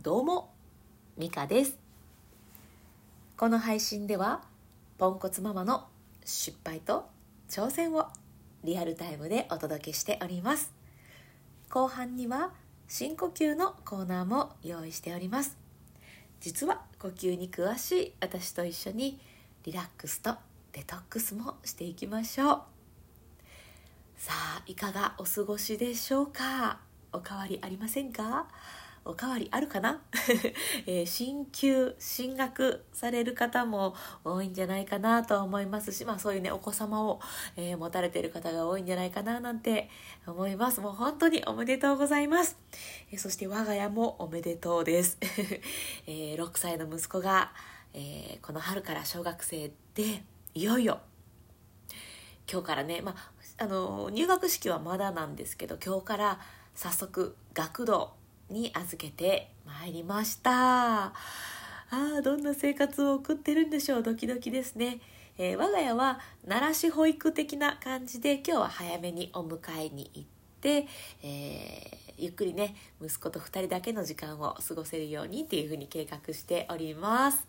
どうもミカです。この配信ではポンコツママの失敗と挑戦をリアルタイムでお届けしております。後半には深呼吸のコーナーも用意しております。実は呼吸に詳しい私と一緒にリラックスとデトックスもしていきましょう。さあいかがお過ごしでしょうか？おかわりありませんか？おかわりあるかな、えー、進級進学される方も多いんじゃないかなと思いますし、まあ、そういうねお子様を、えー、持たれている方が多いんじゃないかななんて思います。もう本当におめでとうございます、えー、そして我が家もおめでとうです、え6歳の息子が、えこの春から小学生でいよいよ今日からね、まあ、あの入学式はまだなんですけど今日から早速学童に預けてまいりました。ああどんな生活を送ってるんでしょう？ドキドキですね、えー、我が家は奈良市保育的な感じで今日は早めにお迎えに行って、えー、ゆっくりね息子と2人だけの時間を過ごせるようにっていうふうに計画しております。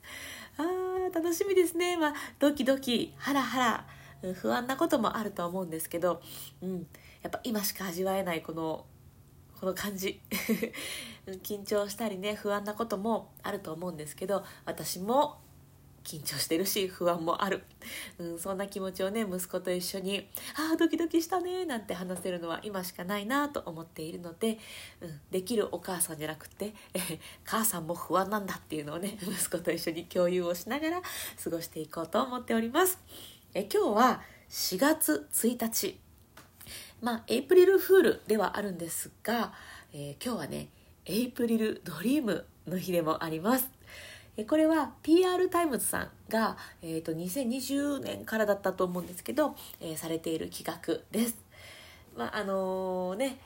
あー楽しみですね。まあドキドキハラハラ不安なこともあると思うんですけど、うん、やっぱ今しか味わえないこのこの感じ。緊張したりね不安なこともあると思うんですけど私も緊張してるし不安もある、うん、そんな気持ちをね息子と一緒に「ああドキドキしたね」なんて話せるのは今しかないなと思っているので、うん、できるお母さんじゃなくて、え 母さんも不安なんだっていうのをね 息子と一緒に共有をしながら過ごしていこうと思っております。え今日は4月1日。まあエイプリルフールではあるんですが、えー、今日はねエイプリルドリームの日でもありますえこれは PR タイムズさんが、えーと、2020年からだったと思うんですけど、えー、されている企画です。まああのー、ね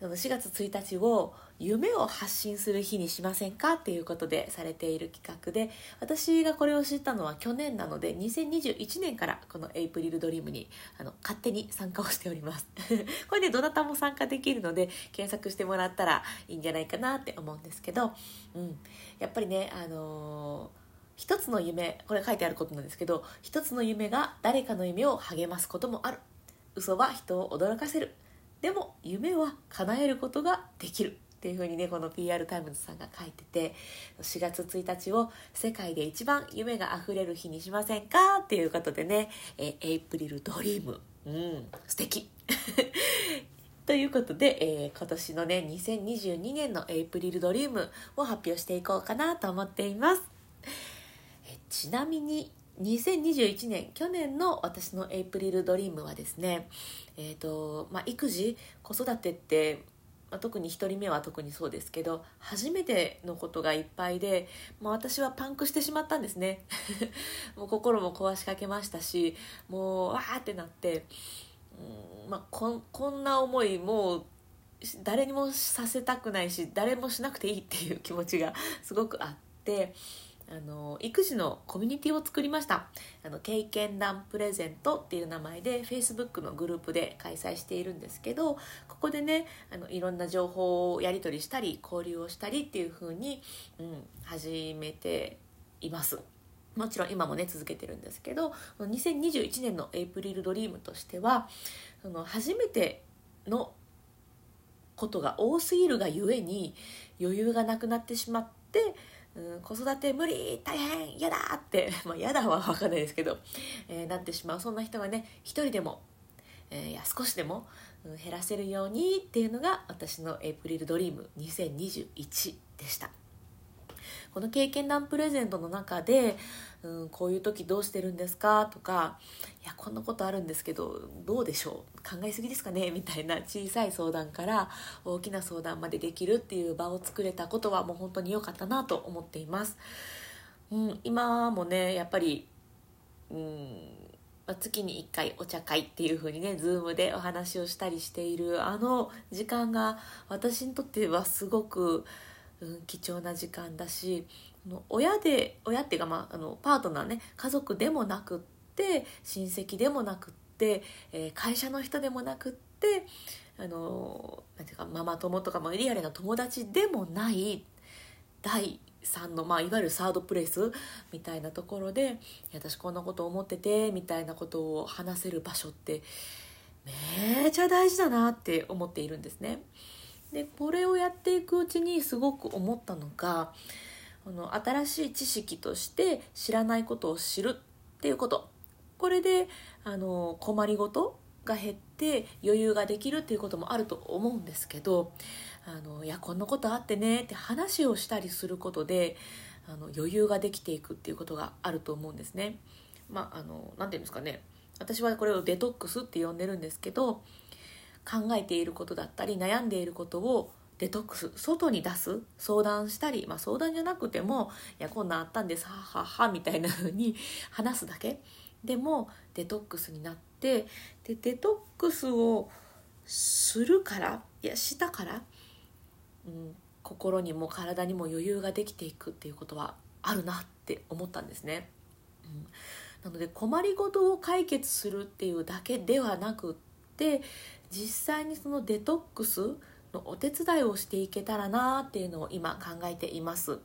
4月1日を夢を発信する日にしませんかっていうことでされている企画で私がこれを知ったのは去年なので2021年からこのエイプリルドリームにあの勝手に参加をしております。これでどなたも参加できるので検索してもらったらいいんじゃないかなって思うんですけど、うん、やっぱりねあのー一つの夢これ書いてあることなんですけど一つの夢が誰かの夢を励ますこともある。嘘は人を驚かせる。でも夢は叶えることができるっていうふうにねこの PR タイムズさんが書いてて4月1日を世界で一番夢があふれる日にしませんかっていうことでねえエイプリルドリーム。うん素敵。ということで、えー、今年のね2022年のエイプリルドリームを発表していこうかなと思っています。えちなみに2021年去年の私のエイプリルドリームはですねえっ、ー、とまあ育児子育てってまあ、特に1人目は特にそうですけど初めてのことがいっぱいでもう私はパンクしてしまったんですね。もう心も壊しかけましたしもうわーってなってうん、まあ、ここんな思いもう誰にもさせたくないし誰もしなくていいっていう気持ちがすごくあってあの育児のコミュニティを作りました。あの経験談プレゼントっていう名前で Facebook のグループで開催しているんですけどここでねあのいろんな情報をやり取りしたり交流をしたりっていう風に、うん、始めています。もちろん今もね続けてるんですけど2021年のエイプリルドリームとしてはその初めてのことが多すぎるがゆえに余裕がなくなってしまってうん、子育て無理大変嫌だって、まあ、嫌だは分かんないですけど、えー、なってしまうそんな人がね一人でも、えー、や少しでも、減らせるようにっていうのが私のエイプリルドリーム2021でした。この経験談プレゼントの中で、うん、こういう時どうしてるんですか？とかいやこんなことあるんですけどどうでしょう？考えすぎですかね？みたいな小さい相談から大きな相談までできるっていう場を作れたことはもう本当に良かったなと思っています。うん、今もねやっぱり、うん月に1回お茶会っていう風にね Zoom でお話をしたりしているあの時間が私にとってはすごくうん、貴重な時間だし親で親っていうか、まあ、あのパートナーね家族でもなくって親戚でもなくって、えー、会社の人でもなくってあのなんていうかママ友とか、まあ、リアルな友達でもない第3の、まあ、いわゆるサードプレイスみたいなところで私こんなこと思っててみたいなことを話せる場所ってめちゃ大事だなって思っているんですね。でこれをやっていくうちにすごく思ったのがあの新しい知識として知らないことを知るっていうことこれであの困りごとが減って余裕ができるっていうこともあると思うんですけどあのいやこんなことあってねって話をしたりすることであの余裕ができていくっていうことがあると思うんですね。まあ、あのなて言うんですかね私はこれをデトックスって呼んでるんですけど考えていることだったり悩んでいることをデトックス外に出す相談したり、まあ、相談じゃなくても「いやこんなんあったんですははは」みたいな風に話すだけでもデトックスになってでデトックスをするからいやしたから、うん、心にも体にも余裕ができていくっていうことはあるなって思ったんですね。うん、なので困りごとを解決するっていうだけではなくって実際にそのデトックスのお手伝いをしていけたらなっていうのを今考えています。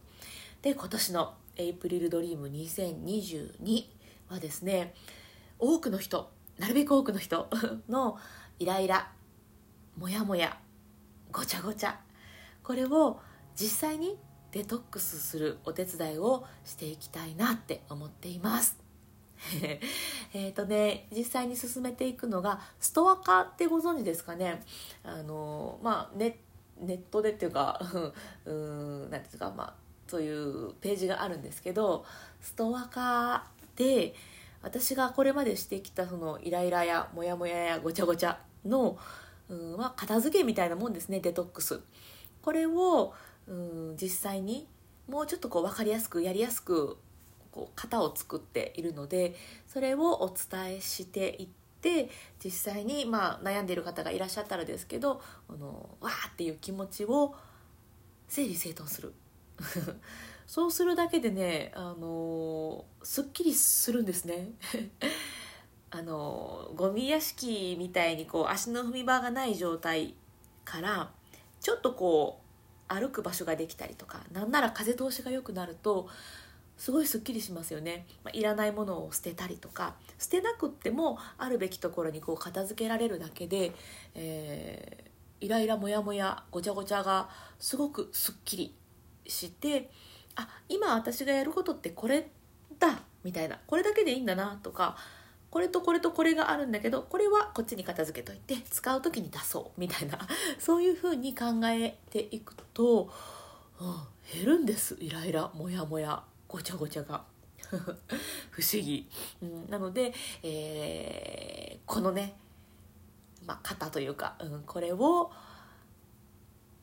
で今年のエイプリルドリーム2022はですね多くの人なるべく多くの人 のイライラモヤモヤごちゃごちゃこれを実際にデトックスするお手伝いをしていきたいなって思っています。えっとね実際に進めていくのがストア化ってご存知ですかね？あのまあネネットでっていうか うん何ていうかまあそういうページがあるんですけどストア化で私がこれまでしてきたそのイライラやモヤモヤやごちゃごちゃの、うんまあ、片付けみたいなもんですねデトックス。これを、うん、実際にもうちょっとこう分かりやすくやりやすくこう型を作っているのでそれをお伝えしていって実際にまあ悩んでいる方がいらっしゃったらですけどあのわーっていう気持ちを整理整頓する。そうするだけでねあのすっきりするんですね。あのゴミ屋敷みたいにこう足の踏み場がない状態からちょっとこう歩く場所ができたりとかなんなら風通しが良くなるとすごいすっきりしますよね、まあ、いらないものを捨てたりとか捨てなくってもあるべきところにこう片付けられるだけで、えー、イライラモヤモヤごちゃごちゃがすごくすっきりしてあ今私がやることってこれだみたいな。これだけでいいんだなとかこれとこれとこれがあるんだけどこれはこっちに片付けといて使う時に出そうみたいな。そういうふうに考えていくと、うん、減るんです。イライラモヤモヤ。ごちゃごちゃが。不思議、うん、なので、えー、このね、まあ、型というか、うん、これを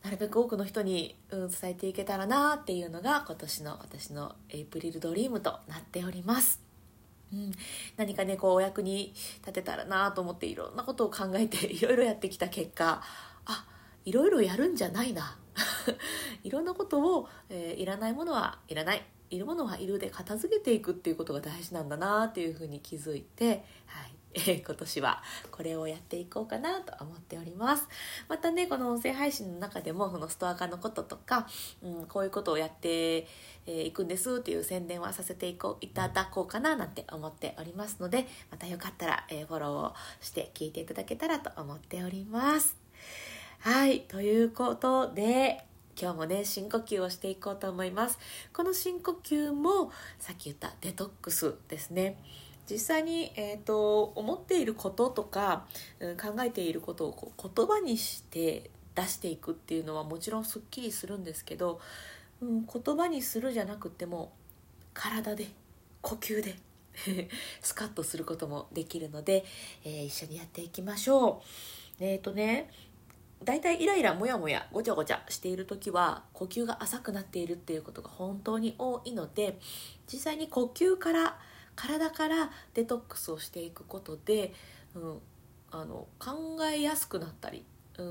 なるべく多くの人に、うん、伝えていけたらなっていうのが今年の私のエイプリルドリームとなっております。うん、何かねこうお役に立てたらなと思っていろんなことを考えて いろいろやってきた結果あいろいろやるんじゃないな。いろんなことを、えー、いらないものはいらない。いるものはいるで片付けていくっていうことが大事なんだなっていうふうに気づいて、はい。今年はこれをやっていこうかなと思っております。またねこの音声配信の中でもこのストア化のこととか、うん、こういうことをやってい、くんですっていう宣伝はさせていこういただこうかななんて思っておりますのでまたよかったら、フォローをして聞いていただけたらと思っております。はいということで今日もね深呼吸をしていこうと思いますこの深呼吸もさっき言ったデトックスですね実際に、えーと、思っていることとか、うん、考えていることをこう言葉にして出していくっていうのはもちろんすっきりするんですけど、うん、言葉にするじゃなくても体で呼吸で スカッとすることもできるので、えー、一緒にやっていきましょう。えっ、ー、とね大体イライラモヤモヤごちゃごちゃしている時は呼吸が浅くなっているっていうことが本当に多いので実際に呼吸から体からデトックスをしていくことで、うん、あの考えやすくなったりう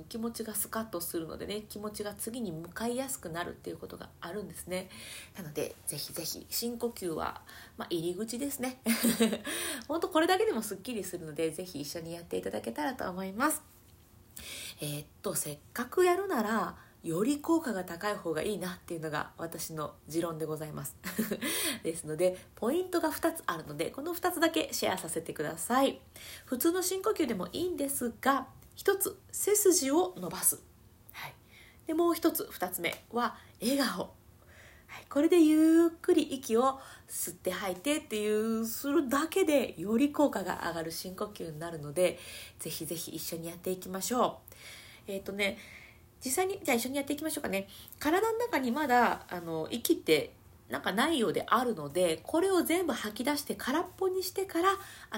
ん気持ちがスカッとするのでね気持ちが次に向かいやすくなるっていうことがあるんですね。なのでぜひぜひ深呼吸は、まあ、入り口ですね。本当これだけでもすっきりするのでぜひ一緒にやっていただけたらと思います。えー、っとせっかくやるならより効果が高い方がいいなっていうのが私の持論でございます。ですのでポイントが2つあるのでこの2つだけシェアさせてください。普通の深呼吸でもいいんですが1つ背筋を伸ばす、はい、でもう1つ2つ目は笑顔、これでゆっくり息を吸って吐いてっていうするだけでより効果が上がる深呼吸になるのでぜひぜひ一緒にやっていきましょう。えっ、ー、とね実際にじゃあ一緒にやっていきましょうかね。体の中にまだあの息ってなんかないようであるのでこれを全部吐き出して空っぽにしてから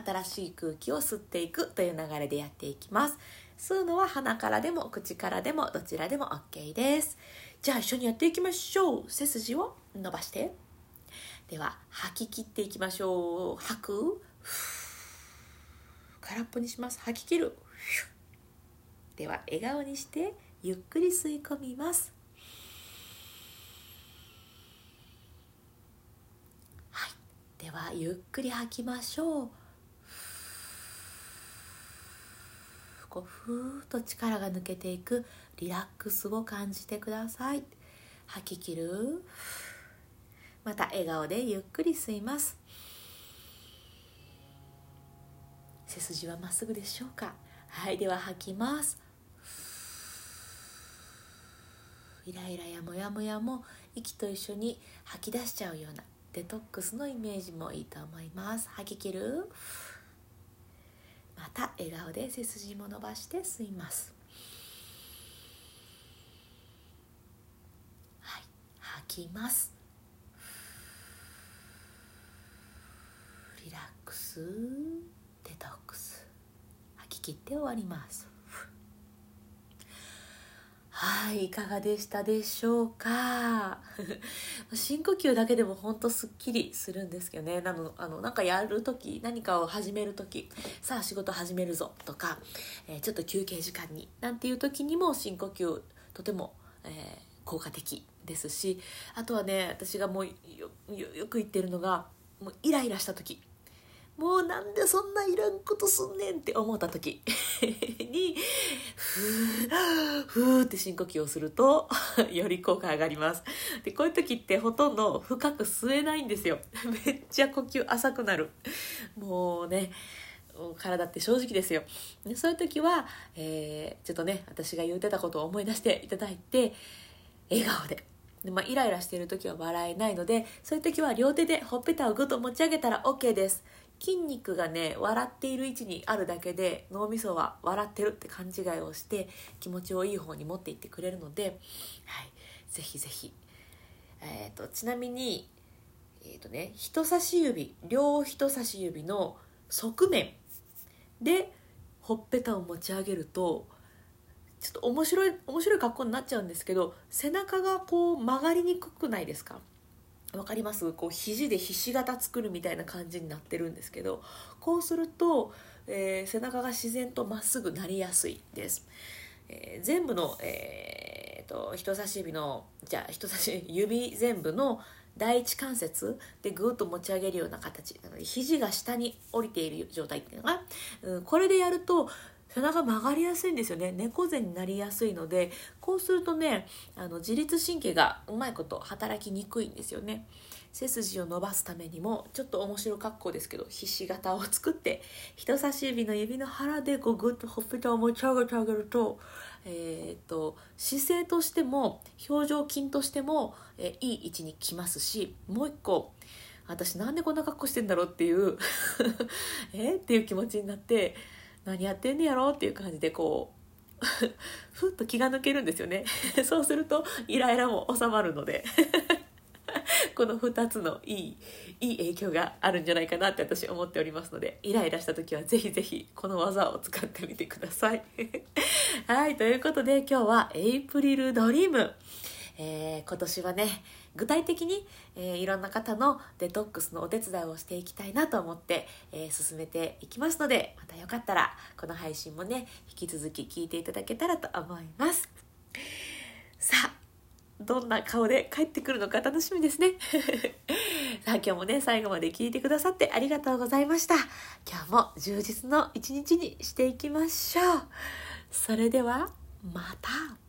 新しい空気を吸っていくという流れでやっていきます。吸うのは鼻からでも口からでもどちらでも OK です。じゃあ一緒にやっていきましょう。背筋を伸ばして。では吐き切っていきましょう。吐く。空っぽにします。吐き切る。では笑顔にしてゆっくり吸い込みます。はい。ではゆっくり吐きましょう。こうふーっと力が抜けていく。リラックスを感じてください。吐き切る。また笑顔でゆっくり吸います。背筋はまっすぐでしょうか？はいでは吐きます。イライラやモヤモヤも息と一緒に吐き出しちゃうようなデトックスのイメージもいいと思います。吐き切る。また笑顔で背筋も伸ばして吸いますはい吐きます。リラックス。デトックス。吐き切って終わります。はいいかがでしたでしょうか？深呼吸だけでもほんとすっきりするんですけどね。なのあのなんかやる時何かを始める時さあ仕事始めるぞとか、えー、ちょっと休憩時間になんていう時にも深呼吸とても、えー、効果的ですしあとはね私がもうよく言ってるのがもうイライラした時。もうなんでそんないらんことすんねんって思った時。にふーふーって深呼吸をすると より効果上がります。でこういう時ってほとんど深く吸えないんですよ。めっちゃ呼吸浅くなる。もうね体って正直ですよ。そういう時は、えー、ちょっとね私が言うてたことを思い出していただいて笑顔で。で、まあ、イライラしている時は笑えないのでそういう時は両手でほっぺたをぐっと持ち上げたら OK です。筋肉がね笑っている位置にあるだけで脳みそは笑ってるって勘違いをして気持ちをいい方に持っていってくれるので、はい、ぜひぜひ、えーと、ちなみに、えーとね、人差し指両人差し指の側面でほっぺたを持ち上げるとちょっと面白い面白い格好になっちゃうんですけど背中がこう曲がりにくくないですか？分かります？こう肘でひし形作るみたいな感じになってるんですけどこうすると、えー、背中が自然とまっすぐなりやすいです、えー、全部の、えーと、人差し指のじゃあ人差し 指全部の第一関節でぐっと持ち上げるような形。なので肘が下に降りている状態っていうのが、うん、これでやると背中曲がりやすいんですよね。猫背になりやすいのでこうするとねあの自律神経がうまいこと働きにくいんですよね。背筋を伸ばすためにもちょっと面白格好ですけどひし形を作って人差し指の指の腹でこうグッとほっぺたを持ち上げてあげると,、えーと、姿勢としても表情筋としても、えー、いい位置に来ますしもう一個私なんでこんな格好してんだろうっていう えっていう気持ちになって何やってんねやろ？っていう感じでこう ふっと気が抜けるんですよね。そうするとイライラも収まるので この2つのいいいい影響があるんじゃないかなって私思っておりますのでイライラした時はぜひぜひこの技を使ってみてください。はいということで今日はエイプリルドリーム。えー、今年はね具体的に、えー、いろんな方のデトックスのお手伝いをしていきたいなと思って、えー、進めていきますのでまたよかったらこの配信もね引き続き聞いていただけたらと思います。さあどんな顔で帰ってくるのか楽しみですね。さあ今日もね最後まで聞いてくださってありがとうございました。今日も充実の一日にしていきましょう。それではまた。